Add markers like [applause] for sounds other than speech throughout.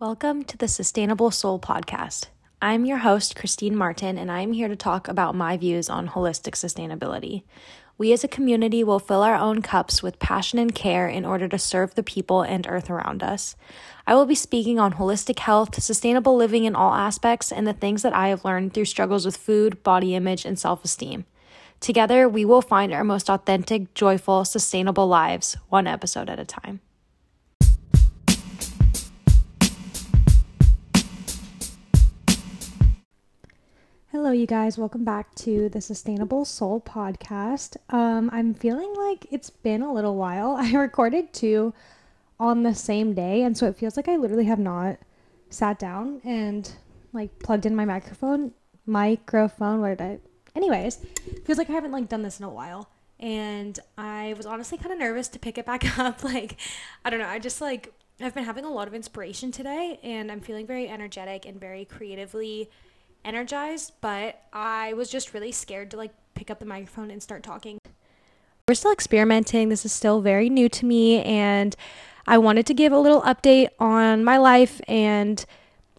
Welcome to the Sustainable Soul Podcast. I'm your host, Christine Martin, and I'm here to talk about my views on holistic sustainability. We as a community will fill our own cups with passion and care in order to serve the people and earth around us. I will be speaking on holistic health, sustainable living in all aspects, and the things that I have learned through struggles with food, body image, and self esteem. Together, we will find our most authentic, joyful, sustainable lives, one episode at a time. Hello, you guys. Welcome back to the Sustainable Soul podcast. Um, I'm feeling like it's been a little while. [laughs] I recorded two on the same day, and so it feels like I literally have not sat down and like plugged in my microphone. Microphone. What did I? Anyways, feels like I haven't like done this in a while, and I was honestly kind of nervous to pick it back [laughs] up. Like, I don't know. I just like I've been having a lot of inspiration today, and I'm feeling very energetic and very creatively energized, but I was just really scared to like pick up the microphone and start talking. We're still experimenting. This is still very new to me and I wanted to give a little update on my life and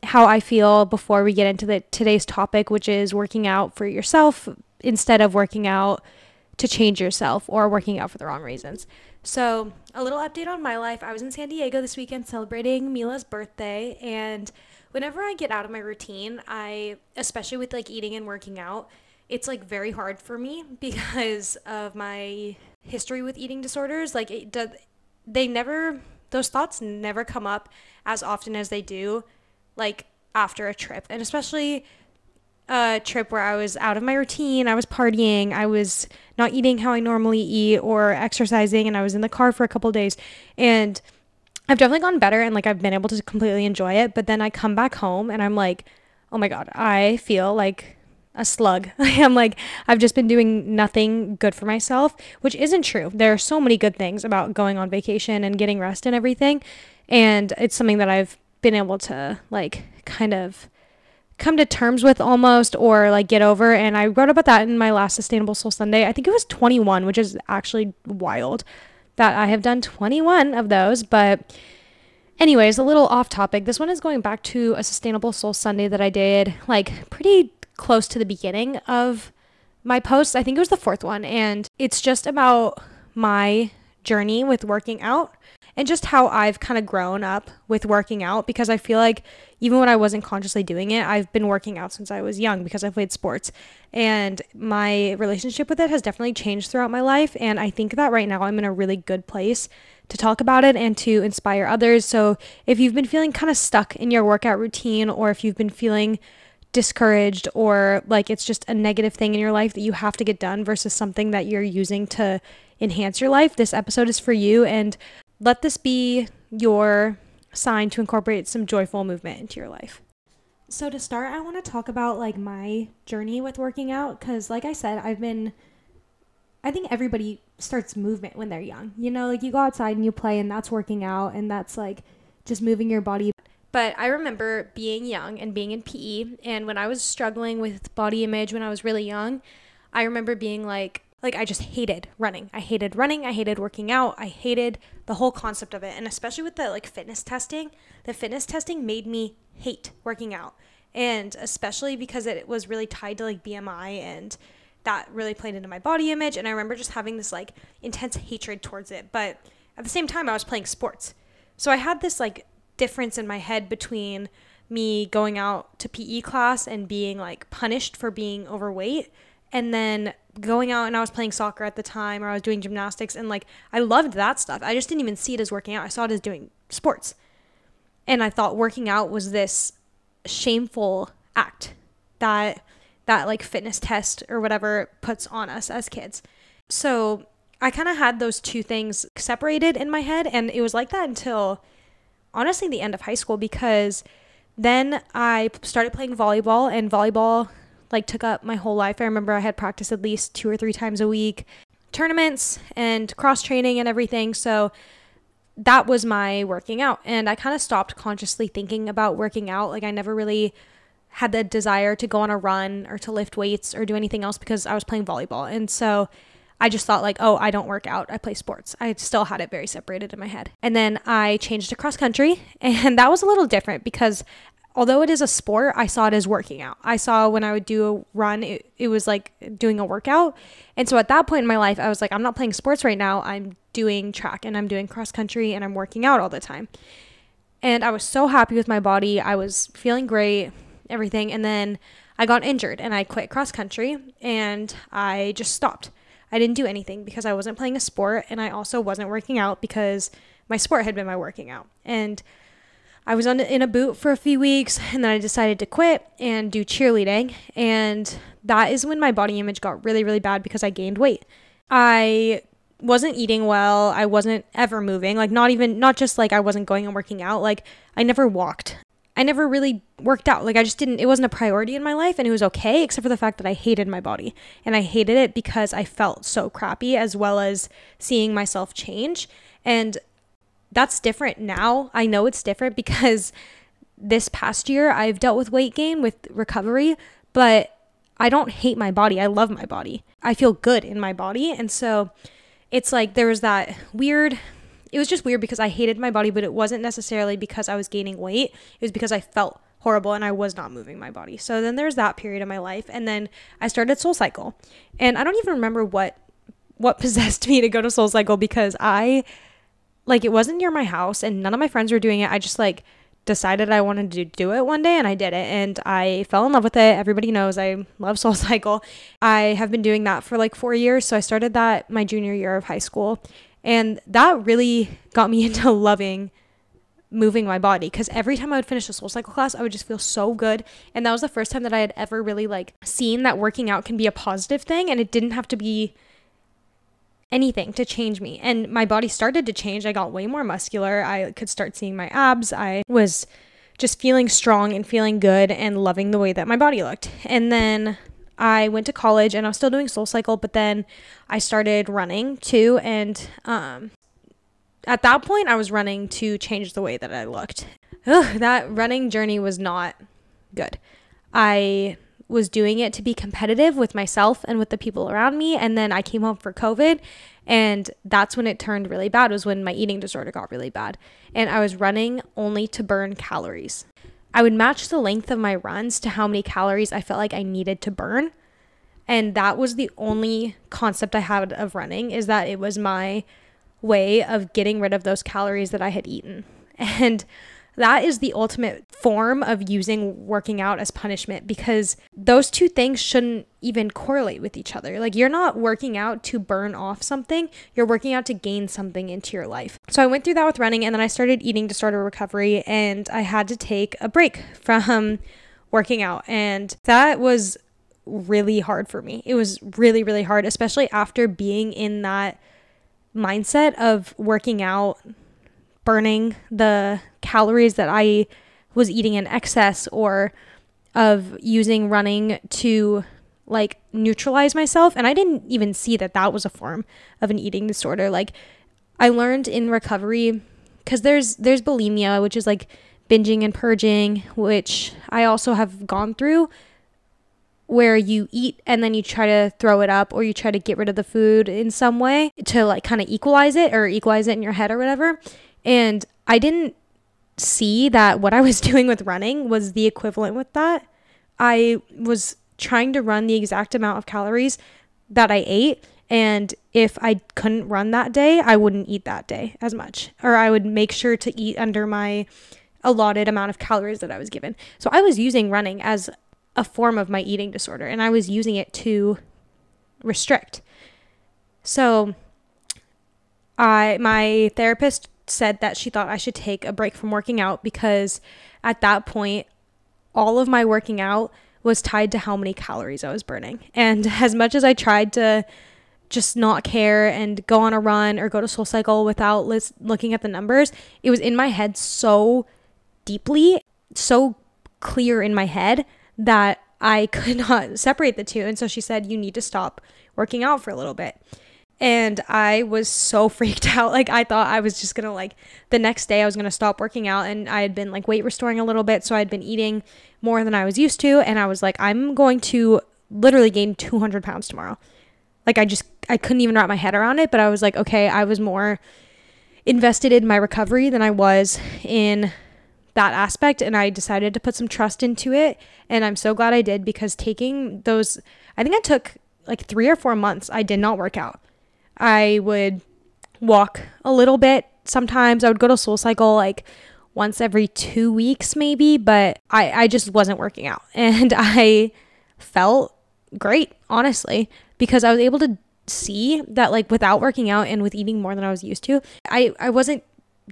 how I feel before we get into the today's topic, which is working out for yourself instead of working out to change yourself or working out for the wrong reasons. So, a little update on my life. I was in San Diego this weekend celebrating Mila's birthday and whenever I get out of my routine, I, especially with like eating and working out, it's like very hard for me [laughs] because of my history with eating disorders. Like, it does, they never, those thoughts never come up as often as they do, like after a trip. And especially a trip where I was out of my routine, I was partying, I was not eating how I normally eat or exercising, and I was in the car for a couple days. And I've definitely gotten better and like I've been able to completely enjoy it. But then I come back home and I'm like, oh my God, I feel like a slug. [laughs] I'm like, I've just been doing nothing good for myself, which isn't true. There are so many good things about going on vacation and getting rest and everything. And it's something that I've been able to like kind of come to terms with almost or like get over. And I wrote about that in my last Sustainable Soul Sunday. I think it was 21, which is actually wild that I have done 21 of those, but anyways, a little off topic. This one is going back to a Sustainable Soul Sunday that I did like pretty close to the beginning of my post. I think it was the fourth one, and it's just about my journey with working out and just how I've kind of grown up with working out because I feel like even when I wasn't consciously doing it, I've been working out since I was young because I played sports. And my relationship with it has definitely changed throughout my life. And I think that right now I'm in a really good place to talk about it and to inspire others. So if you've been feeling kind of stuck in your workout routine or if you've been feeling discouraged or like it's just a negative thing in your life that you have to get done versus something that you're using to enhance your life, this episode is for you. And let this be your sign to incorporate some joyful movement into your life. So to start, I want to talk about like my journey with working out cuz like I said, I've been I think everybody starts movement when they're young. You know, like you go outside and you play and that's working out and that's like just moving your body. But I remember being young and being in PE and when I was struggling with body image when I was really young, I remember being like like I just hated running. I hated running. I hated working out. I hated the whole concept of it. And especially with the like fitness testing, the fitness testing made me hate working out. And especially because it was really tied to like BMI and that really played into my body image and I remember just having this like intense hatred towards it. But at the same time I was playing sports. So I had this like difference in my head between me going out to PE class and being like punished for being overweight and then going out and I was playing soccer at the time or I was doing gymnastics and like I loved that stuff. I just didn't even see it as working out. I saw it as doing sports. And I thought working out was this shameful act that that like fitness test or whatever puts on us as kids. So I kind of had those two things separated in my head and it was like that until honestly the end of high school because then I started playing volleyball and volleyball like took up my whole life. I remember I had practice at least two or three times a week, tournaments and cross training and everything. So that was my working out. And I kind of stopped consciously thinking about working out. Like I never really had the desire to go on a run or to lift weights or do anything else because I was playing volleyball. And so I just thought like, oh, I don't work out. I play sports. I still had it very separated in my head. And then I changed to cross country, [laughs] and that was a little different because although it is a sport, I saw it as working out. I saw when I would do a run, it, it was like doing a workout. And so at that point in my life, I was like, I'm not playing sports right now. I'm doing track and I'm doing cross country and I'm working out all the time. And I was so happy with my body. I was feeling great, everything. And then I got injured and I quit cross country and I just stopped. I didn't do anything because I wasn't playing a sport and I also wasn't working out because my sport had been my working out. And I was on in a boot for a few weeks and then I decided to quit and do cheerleading and that is when my body image got really really bad because I gained weight. I wasn't eating well. I wasn't ever moving. Like not even not just like I wasn't going and working out. Like I never walked. I never really worked out. Like I just didn't it wasn't a priority in my life and it was okay except for the fact that I hated my body. And I hated it because I felt so crappy as well as seeing myself change. And that's different now. I know it's different because this past year I've dealt with weight gain with recovery, but I don't hate my body. I love my body. I feel good in my body. And so it's like there was that weird it was just weird because I hated my body, but it wasn't necessarily because I was gaining weight. It was because I felt horrible and I was not moving my body. So then there's that period of my life and then I started Soul Cycle. And I don't even remember what what [laughs] possessed me to go to Soul Cycle because I like it wasn't near my house and none of my friends were doing it. I just like decided I wanted to do it one day and I did it and I fell in love with it. Everybody knows I love [laughs] Soul Cycle. I have been doing that for like 4 years, so I started that my junior year of high school and that really got me [laughs] into loving moving my body because every time I would finish a soul cycle class, I would just feel so good. And that was the first time that I had ever really like seen that working out can be a positive thing and it didn't have to be anything to change me. And my body started to change. I got way more muscular. I could start seeing my abs. I was just feeling strong and feeling good and loving the way that my body looked. And then I went to college and I was still doing Soul Cycle, but then I started running too. And um, at that point, I was running to change the way that I looked. Ugh, that running journey was not good. I was doing it to be competitive with myself and with the people around me. And then I came home for COVID and that's when it turned really bad was when my eating disorder got really bad. And I was running only to burn calories. I would match the length of my runs to how many calories I felt like I needed to burn. And that was the only concept I had of running is that it was my way of getting rid of those calories that I had eaten. [laughs] And that is the ultimate form of using working out as punishment because those two things shouldn't even correlate with each other. Like, you're not working out to burn off something, you're working out to gain something into your life. So, I went through that with running and then I started eating disorder recovery and I had to take a break [laughs] from working out. And that was really hard for me. It was really, really hard, especially after being in that mindset of working out burning the calories that I was eating in excess or of using running to like neutralize myself. And I didn't even see that that was a form of an eating disorder. Like I learned in recovery cuz there's there's bulimia which is like binging and purging which I also have gone through where you eat and then you try to throw it up or you try to get rid of the food in some way to like kind of equalize it or equalize it in your head or whatever and I didn't see that what I was [laughs] doing with running was the equivalent with that. I was trying to run the exact amount of calories that I ate. And if I couldn't run that day, I wouldn't eat that day as much. Or I would make sure to eat under my allotted amount of calories that I was given. So I was using running as a form of my eating disorder and I was using it to restrict. So I my therapist said that she thought I should take a break from working out because at that point, all of my working out was tied to how many calories I was burning. And [laughs] as much as I tried to just not care and go on a run or go to Soul Cycle without looking at the numbers, it was in my head so deeply, so clear in my head that I could [laughs] not separate the two. And so she said, You need to stop working out for a little bit. And I was so [laughs] freaked out. Like, I thought I was just gonna, like, the next day I was gonna stop working out. And I had been, like, weight restoring a little bit. So I'd been eating more than I was used to. And I was like, I'm going to literally gain 200 pounds tomorrow. Like I just I couldn't even wrap my head around it, but I was like, okay, I was more invested in my recovery than I was in that aspect and I decided to put some trust into it and I'm so glad I did because taking those I think I took like 3 or 4 months I did not work out. I would walk a little bit sometimes. I would go to Soul Cycle like once every 2 weeks maybe, but I I just wasn't working out [laughs] and I felt great honestly because I was able to see that like without working out and with eating more than I was used to, I I wasn't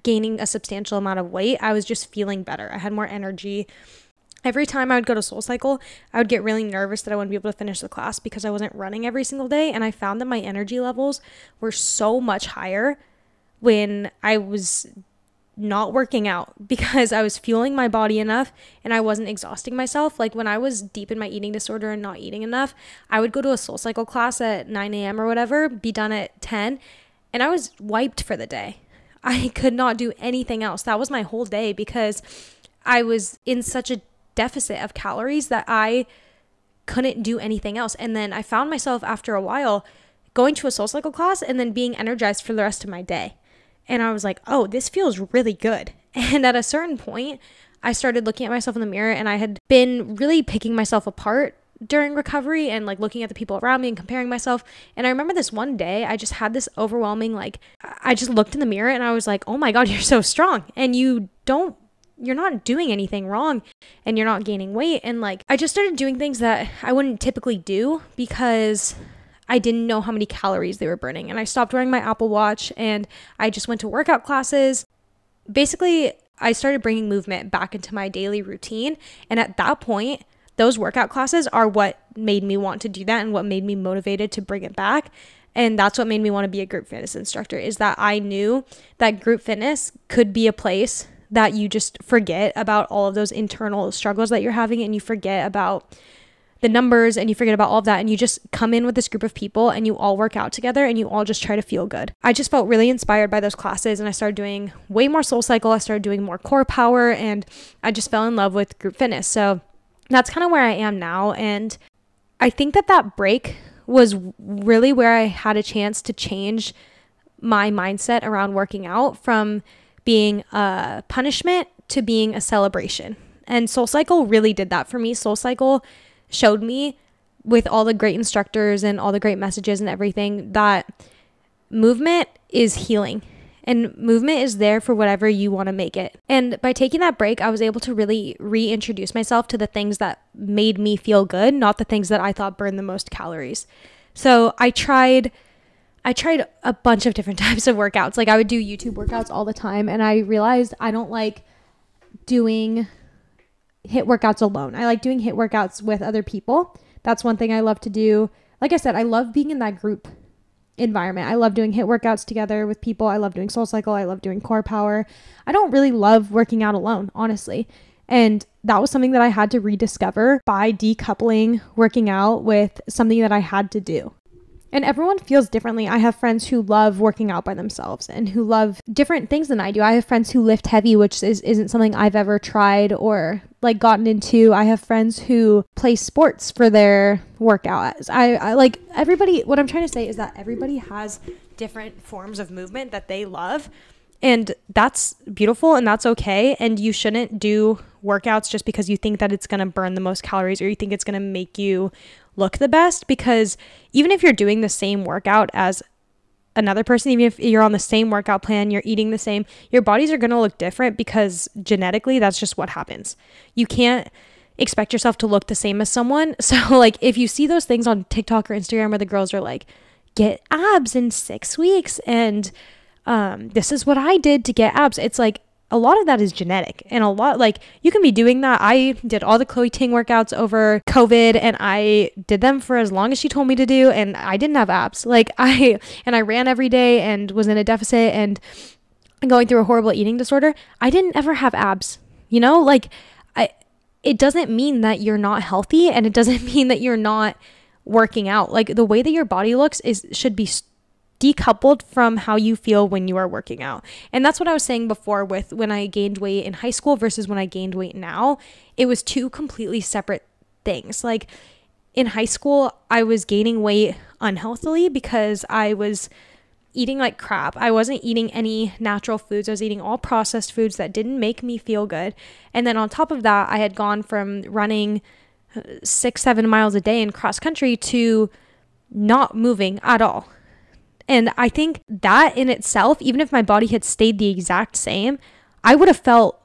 gaining a substantial amount of weight. I was just feeling better. I had more energy. Every time I would go to Soul Cycle, I would get really nervous that I wouldn't be able to finish the class because I wasn't running every single day. And I found that my energy levels were so much higher when I was not working out [laughs] because I was fueling my body enough and I wasn't exhausting myself. Like when I was deep in my eating disorder and not eating enough, I would go to a soul cycle class at 9 a.m. or whatever, be done at 10, and I was wiped for the day. I [laughs] could not do anything else. That was my whole day because I was in such a deficit of calories that I couldn't do anything else. And then I found myself after a while going to a soul cycle class and then being energized for the rest of my day. And I was like, oh, this feels really good. [laughs] And at a certain point, I started looking at myself in the mirror and I had been really picking myself apart during recovery and like looking at the people around me and comparing myself. And I remember this one day, I just had this overwhelming, like, I just looked in the mirror and I was like, oh my God, [laughs] you're so strong. And you don't, you're not doing anything wrong and you're not gaining weight. And like, I just started doing things that I wouldn't typically do because I didn't know how many calories they were burning. And I stopped wearing my Apple Watch and I just went to workout classes. Basically, I started bringing movement back into my daily routine. And at that point, those workout classes are what made me want to do that and what made me motivated to bring it back. And that's what made me want to be a group fitness instructor is that I knew that group fitness could be a place that you just forget about all of those internal struggles that you're having and you forget about the numbers and you forget about all of that and you just come in with this group of people and you all work out together and you all just try to feel good. I just felt really inspired by those classes and I started doing way more soul cycle. I started doing more core power and I just fell in love with group fitness. So that's kind of where I am now and I think that that break was really where I had a chance to change my mindset around working out from being a punishment to being a celebration. And Soul Cycle really did that for me. Soul Cycle showed me with all the great instructors and all the great messages and everything that movement is healing and movement is there for whatever you want to make it. And by taking that break, I was able to really reintroduce myself to the things that made me feel good, not the things that I thought burned the most calories. So I tried I tried a bunch of different [laughs] types of workouts. Like I would do YouTube workouts all the time and I realized I don't like doing HIIT workouts alone. I like doing HIIT workouts with other people. That's one thing I love to do. Like I said, I love being in that group environment. I love doing HIIT workouts together with people. I love doing soul cycle. I love doing core power. I don't really love working out alone, honestly. And that was something that I had to rediscover by decoupling working out with something that I had to do. And everyone feels differently. I have friends who love working out by themselves and who love different things than I do. I have friends who lift heavy, which is, isn't something I've ever tried or like gotten into. I have friends who play sports for their workouts. I, I like everybody, what I'm trying to say is that everybody has different forms of movement that they love. And that's beautiful and that's okay. And you shouldn't do workouts just because you think that it's going to burn the most calories or you think it's going to make you look the best. Because even if you're doing the same workout as another person, even if you're on the same workout plan, you're eating the same, your bodies are going to look different because genetically that's just what happens. You can't expect yourself to look the same as someone. [laughs] So, like, if you see those things on TikTok or Instagram where the girls are like, get abs in six weeks and um, this is what I did to get abs. It's like a lot of that is genetic and a lot like you can be doing that. I did all the Chloe Ting workouts over COVID and I did them for as long as she told me to do and I didn't have abs. [laughs] Like I and I ran every day and was in a deficit and going through a horrible eating disorder. I didn't ever have abs. You know, like I it doesn't mean that you're not healthy and it doesn't [laughs] mean that you're not working out. Like the way that your body looks is should be decoupled from how you feel when you are working out. And that's what I was saying before with when I gained weight in high school versus when I gained weight now. It was two completely separate things. Like in high school, I was gaining weight unhealthily because I was eating like crap. I wasn't eating any natural foods. I was eating all processed foods that didn't make me feel good. And then on top of that, I had gone from running uh, six, seven miles a day in cross country to not moving at all. And I think that in itself, even if my body had stayed the exact same, I would have felt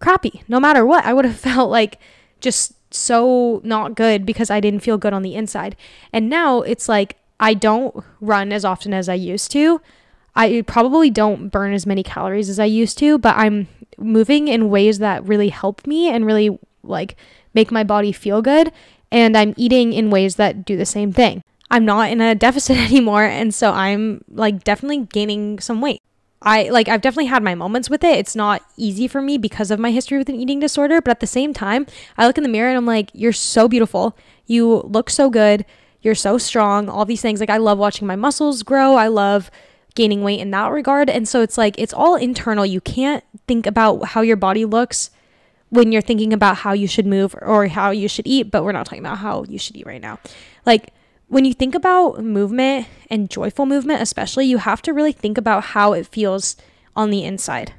crappy no matter what. I would have [laughs] felt like just so not good because I didn't feel good on the inside. And now it's like I don't run as often as I used to. I probably don't burn as many calories as I used to, but I'm moving in ways that really help me and really like make my body feel good. And I'm eating in ways that do the same thing. I'm not in a deficit [laughs] anymore. And so I'm like definitely gaining some weight. I like I've definitely had my moments with it. It's not easy for me because of my history with an eating disorder, but at the same time, I look in the mirror and I'm like, you're so beautiful. You look so good you're so strong, all these things. Like, I love watching my muscles grow. I love gaining weight in that regard. And so it's like, it's all internal. You can't think about how your body looks when you're thinking about how you should move or how you should eat, but we're not talking about how you should eat right now. Like, when you think about movement and joyful movement, especially, you have to really think about how it feels on the inside.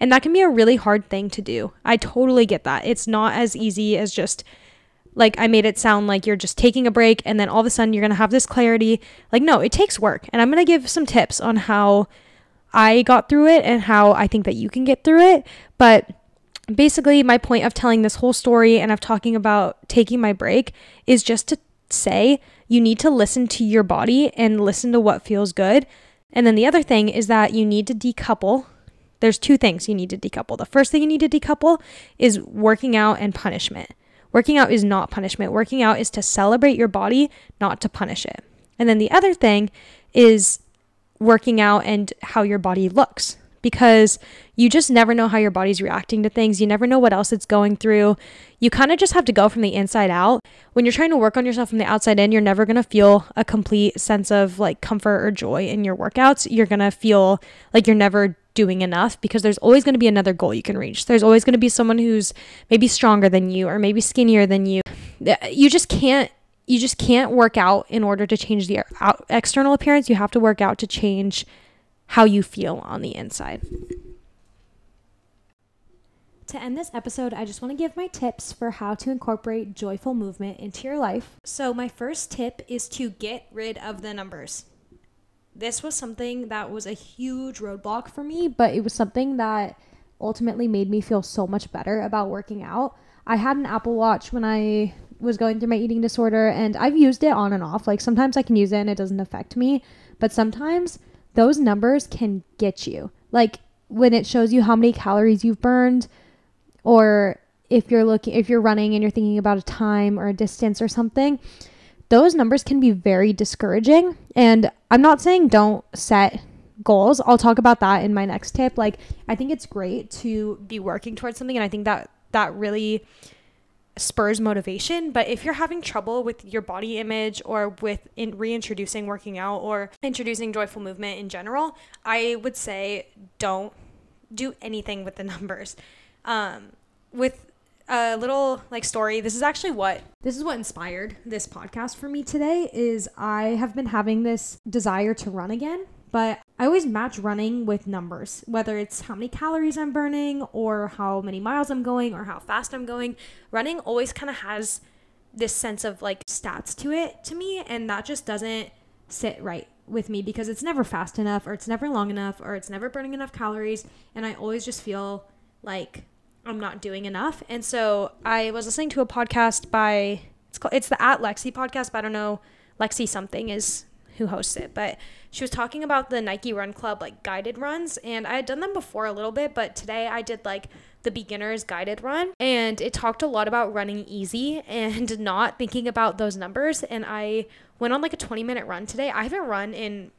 And that can be a really hard thing to do. I totally get that. It's not as easy as just like I made it sound like you're just taking a break and then all of a sudden you're going to have this clarity. Like, no, it takes work. And I'm going to give some tips on how I got through it and how I think that you can get through it. But basically, my point of telling this whole story and of talking about taking my break is just to say you need to listen to your body and listen to what feels good. And then the other thing is that you need to decouple. There's two things you need to decouple. The first thing you need to decouple is working out and punishment. Working out is not punishment. Working out is to celebrate your body, not to punish it. And then the other thing is working out and how your body looks because you just never know how your body's reacting to things. You never know what else it's going through. You kind of just have to go from the inside out. When you're trying to work on yourself from the outside in, you're never going to feel a complete sense of like comfort or joy in your workouts. You're going to feel like you're never doing enough because there's always going to be another goal you can reach. There's always going to be someone who's maybe stronger than you or maybe skinnier than you. You just can't you just can't work out in order to change the external appearance. You have to work out to change how you feel on the inside. To end this episode, I just want to give my tips for how to incorporate joyful movement into your life. So, my first tip is to get rid of the numbers. This was something that was a huge roadblock for me, but it was something that ultimately made me feel so much better about working out. I had an Apple Watch when I was going through my eating disorder, and I've used it on and off. Like, sometimes I can use it and it doesn't affect me, but sometimes those numbers can get you. Like, when it shows you how many calories you've burned, or if you're looking if you're running and you're thinking about a time or a distance or something those numbers can be very discouraging. And i'm not saying don't set goals. I'll talk about that in my next tip. Like i think it's great to be working towards something and i think that that really spurs motivation but if you're having trouble with your body image or with in reintroducing working out or introducing joyful movement in general i would say don't do anything with the [laughs] numbers. Um, with a little like story this is actually what this is what inspired this podcast for me today is i have been having this desire to run again but i always match running with numbers whether it's how many calories i'm burning or how many miles i'm going or how fast i'm going running always kind of has this sense of like stats to it to me and that just doesn't sit right with me because it's never fast enough or it's never long enough or it's never burning enough calories and i always just feel like I'm not doing enough. And so I was listening to a podcast by it's called it's the at Lexi podcast, but I don't know Lexi something is who hosts it, but she was talking about the Nike Run Club like guided runs and I had done them before a little bit, but today I did like the beginner's guided run and it talked a lot about running easy and [laughs] not thinking about those numbers and I went on like a 20 minute run today. I haven't run in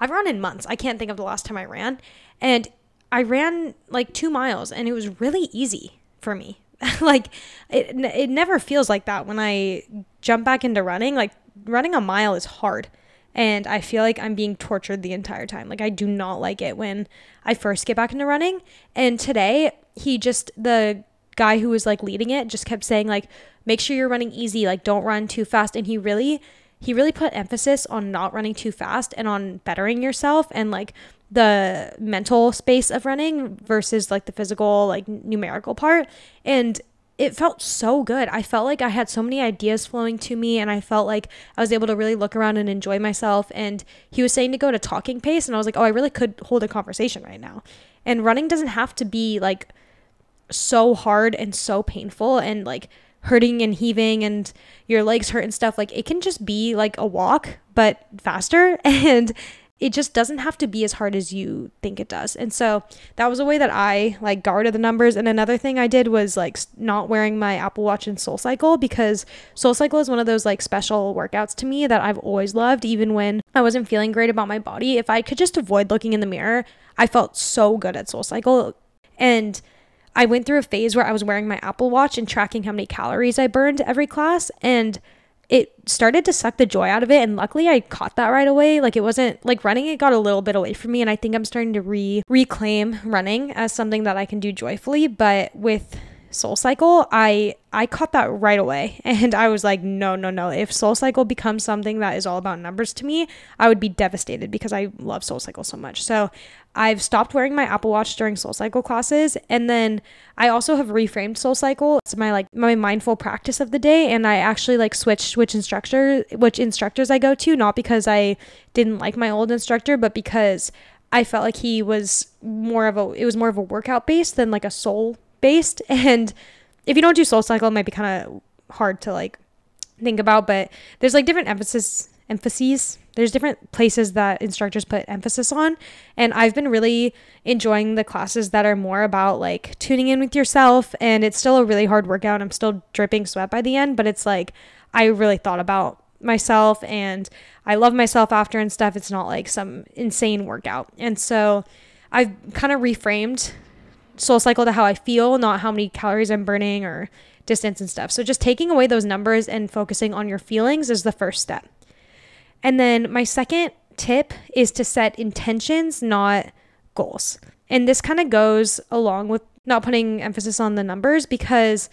I've run in months. I can't think of the last time I ran and I ran like two miles and it was really easy for me. [laughs] like it, it never feels like that when I jump back into running. Like running a mile is hard and I feel like I'm being tortured the entire time. Like I do not like it when I first get back into running. And today he just the guy who was like leading it just kept saying like make sure you're running easy, like don't run too fast and he really he really put emphasis on not running too fast and on bettering yourself and like the mental space of running versus like the physical like numerical part and it felt so good. I felt like I had so many ideas flowing to me and I felt like I was able to really look around and enjoy myself and he was saying to go to talking pace and I was like, "Oh, I really could hold a conversation right now." And running doesn't have to be like so hard and so painful and like hurting and heaving and your legs hurt and stuff. Like it can just be like a walk but faster [laughs] and it just doesn't have to be as hard as you think it does. And so that was a way that I like guarded the numbers. And another thing I did was like not wearing my Apple Watch in Soul Cycle because Soul Cycle is one of those like special workouts to me that I've always loved, even when I wasn't feeling great about my body. If I could just avoid looking in the mirror, I felt so good at Soul Cycle. And I went through a phase where I was wearing my Apple Watch and tracking how many calories I burned every class. And it started to suck the joy out of it. And luckily I caught that right away. Like it wasn't like running it got a little bit away from me. And I think I'm starting to re reclaim running as something that I can do joyfully. But with soul cycle i i caught that right away. [laughs] And i was like no no no. If soul cycle becomes something that is all about numbers to me i would be devastated because i love soul cycle so much. So i've stopped wearing my apple watch during soul cycle classes and then i also have reframed soul cycle it's my like my mindful practice of the day and i actually like switched which instructor which instructors i go to not because i didn't like my old instructor but because I felt like he was more of a it was more of a workout based than like a soul based. [laughs] And if you don't do Soul Cycle, it might be kind of hard to like think about. But there's like different emphasis emphases. There's different places that instructors put emphasis on. And I've been really enjoying the classes that are more about like tuning in with yourself. And it's still a really hard workout. I'm still dripping sweat by the end, but it's like I really thought about myself and I love myself after and stuff. It's not like some insane workout. And so I've kind of reframed soul cycle to how I feel, not how many calories I'm burning or distance and stuff. So just taking away those numbers and focusing on your feelings is the first step. And then my second tip is to set intentions, not goals. And this kind of goes along with not putting emphasis on the numbers because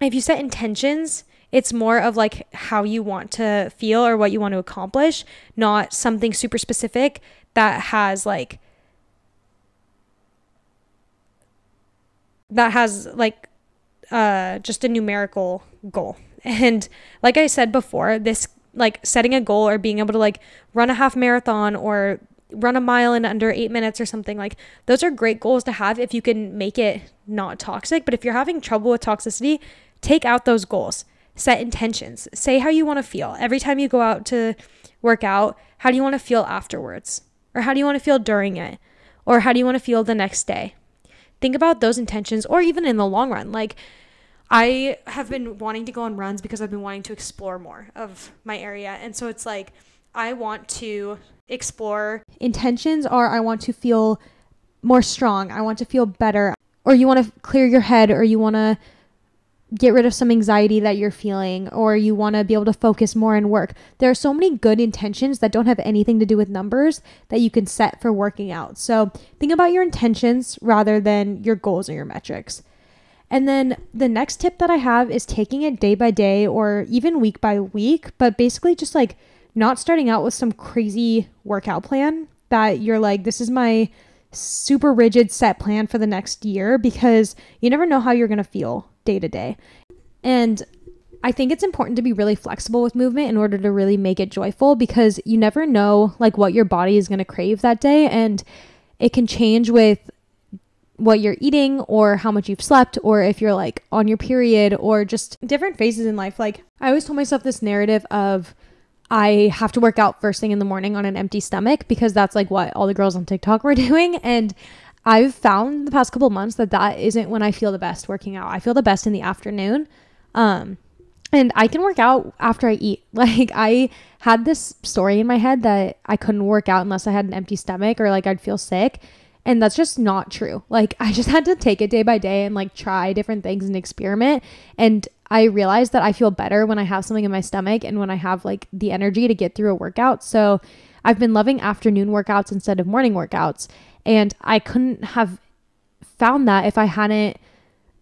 if you set intentions, it's more of like how you want to feel or what you want to accomplish, not something super specific that has like that has like uh, just a numerical goal. [laughs] And like I said before, this like setting a goal or being able to like run a half marathon or run a mile in under eight minutes or something like those are great goals to have if you can make it not toxic. But if you're having trouble with toxicity, take out those goals, set intentions, say how you want to feel every time you go out to work out. How do you want to feel afterwards? Or how do you want to feel during it? Or how do you want to feel the next day? think about those intentions or even in the long run. Like, I have been wanting to go on runs because I've been wanting to explore more of my area. And so it's like, I want to explore. Intentions are I want to feel more strong, I want to feel better, or you want to clear your head, or you want to get rid of some anxiety that you're feeling or you want to be able to focus more in work. There are so many good intentions that don't have anything to do with numbers that you can set for working out. So think about your intentions rather than your goals or your metrics. And then the next tip that I have is taking it day by day or even week by week, but basically just like not starting out with some crazy workout plan that you're like, this is my super rigid set plan for the next year because you never know how you're going to feel day to day. And I think it's important to be really flexible with movement in order to really make it joyful because you never know like what your body is going to crave that day and it can change with what you're eating or how much you've slept or if you're like on your period or just different phases in life. Like I always told myself this narrative of I have to work out first thing in the morning on an empty stomach because that's like what all the girls on TikTok [laughs] were doing and I've found the past couple months that that isn't when I feel the best working out. I feel the best in the afternoon. Um, and I can work out after I eat. [laughs] Like I had this story in my head that I couldn't work out unless I had an empty stomach or like I'd feel sick. And that's just not true. Like I just [laughs] had to take it day by day and like try different things and experiment. And I realized that I feel better when I have something in my stomach and when I have like the energy to get through a workout. So I've been loving afternoon workouts instead of morning workouts. And I couldn't have found that if I hadn't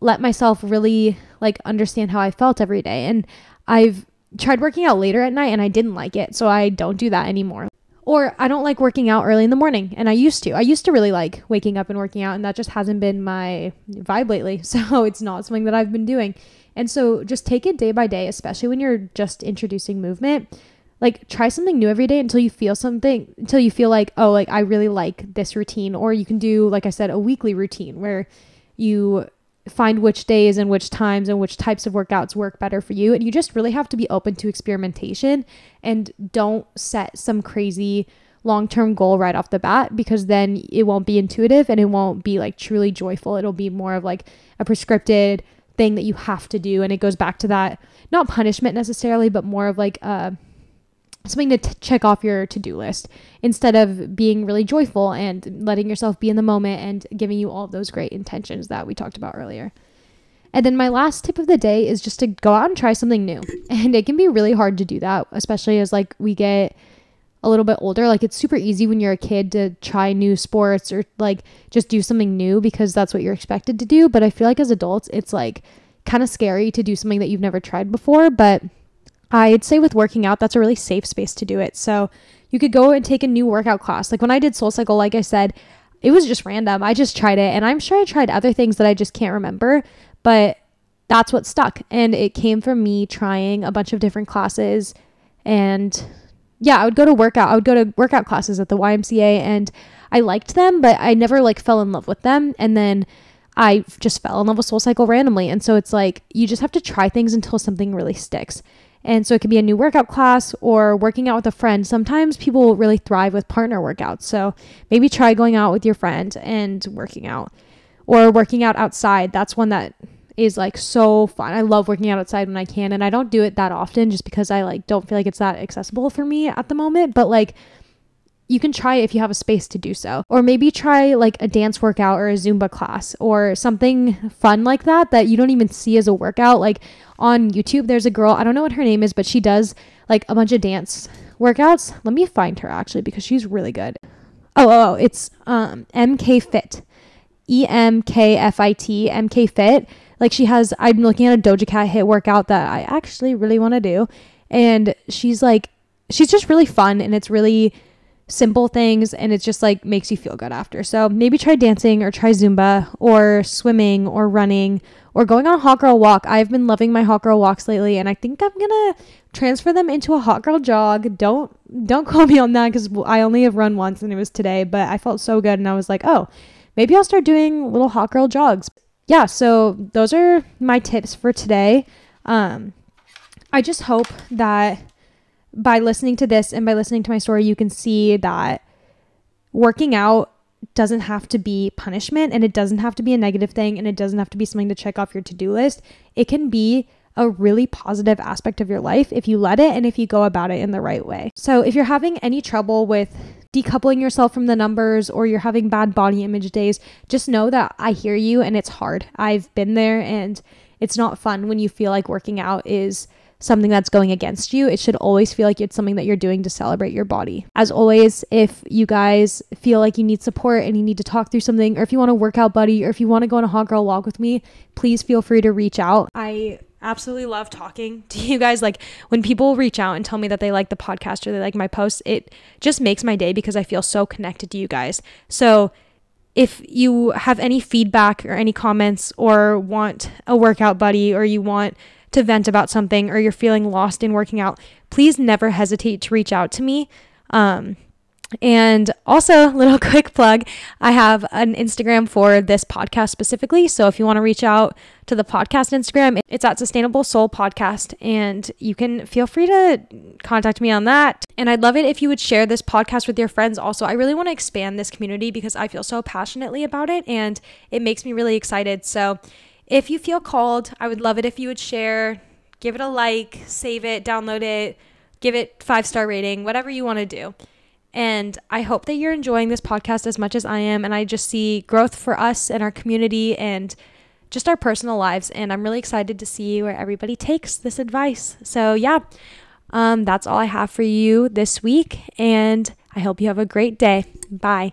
let myself really like understand how I felt every day. And I've tried working out later at night and I didn't like it. So I don't do that anymore. Or I don't like working out early in the morning and I used to. I used to really like waking up and working out and that just hasn't been my vibe lately. [laughs] So it's not something that I've been doing. And so just take it day by day, especially when you're just introducing movement. Like try something new every day until you feel something until you feel like, oh, like I really like this routine or you can do like I said a weekly routine where you find which days and which times and which types of workouts work better for you. And you just really have to be open to experimentation and don't set some crazy long term goal right off the bat because then it won't be intuitive and it won't be like truly joyful. It'll be more of like a prescripted thing that you have to do. And it goes back to that, not punishment necessarily, but more of like, uh, something to t- check off your to-do list instead of being really joyful and letting yourself be in the moment and giving you all of those great intentions that we talked about earlier. And then my last tip of the day is just to go out and try something new. [laughs] And it can be really hard to do that, especially as like we get a little bit older. Like it's super easy when you're a kid to try new sports or like just do something new because that's what you're expected to do, but I feel like as adults it's like kind of scary to do something that you've never tried before, but I'd say with working out, that's a really safe space to do it. So you could go and take a new workout class. Like when I did Soul Cycle, like I said, it was just random. I just tried it. And I'm sure I tried other things that I just can't remember, but that's what stuck. And it came from me trying a bunch of different classes. And yeah, I would go to workout. I would go to workout classes at the YMCA and I liked them, but I never like fell in love with them. And then I just fell in love with Soul Cycle randomly. And so it's like you just have to try things until something really sticks. And so it could be a new workout class or working out with a friend. Sometimes people really thrive with partner workouts. So maybe try going out with your friend and working out or working out outside. That's one that is like so fun. I love working out outside when I can and I don't do it that often just because I like don't feel like it's that accessible for me at the moment, but like you can try if you have a space to do so. Or maybe try like a dance workout or a Zumba class or something fun like that that you don't even see as a workout. Like on YouTube, there's a girl, I don't know what her name is, but she does like a bunch of dance workouts. Let me find her actually because she's really good. Oh, oh, oh it's um, emkfit. E M K F I T, emkfit. Like she has, I'm looking at a Doja Cat HIIT workout that I actually really want to do. And she's like, she's just really fun and it's really simple things and it just like makes you feel good after. So maybe try dancing or try Zumba or swimming or running or going on a hot girl walk. I've been loving my hot girl walks lately and I think I'm going to transfer them into a hot girl jog. Don't don't [laughs] call me on that cuz I only have run once and it was today, but I felt so good and I was like, "Oh, maybe I'll start doing little hot girl jogs." Yeah, so those are my tips for today. Um I just hope that by listening to this and by listening to my story, you can see that working out doesn't have to be punishment and it doesn't have to be a negative thing and it doesn't have to be something to check off your to do list. It can be a really positive aspect of your life if you let it and if you go about it in the right way. So, if you're having any trouble with decoupling yourself from the numbers or you're having bad body image days, just know that I hear you and it's hard. I've been there and it's not fun when you feel like working out is something that's going against you. It should always feel like it's something that you're doing to celebrate your body. As always, if you guys feel like you need support and you need to talk through something, or if you want a workout buddy, or if you want to go on a hot girl walk with me, please feel free to reach out. I absolutely love talking [laughs] to you guys. Like when people reach out and tell me that they like the podcast or they like my posts, it just makes my day because I feel so connected to you guys. So, if you have any feedback or any comments or want a workout buddy or you want to vent about something or you're feeling lost in working out, please never hesitate to reach out to me. Um, and also, [laughs] little quick plug I have an Instagram for this podcast specifically. So if you want to reach out to the podcast Instagram, it's at Sustainable Soul Podcast. And you can feel free to contact me on that. And I'd love it if you would share this podcast with your friends also. I really want to expand this community because I feel so passionately about it and it makes me really excited. So if you feel called, I would love it if you would share, give it a like, save it, download it, give it five star rating, whatever you want to do. And I hope that you're enjoying this podcast as much as I am. And I just see growth for us and our community and just our personal lives. And I'm really excited to see where everybody takes this advice. So, yeah, um, that's all I have for you this week. And I hope you have a great day. Bye.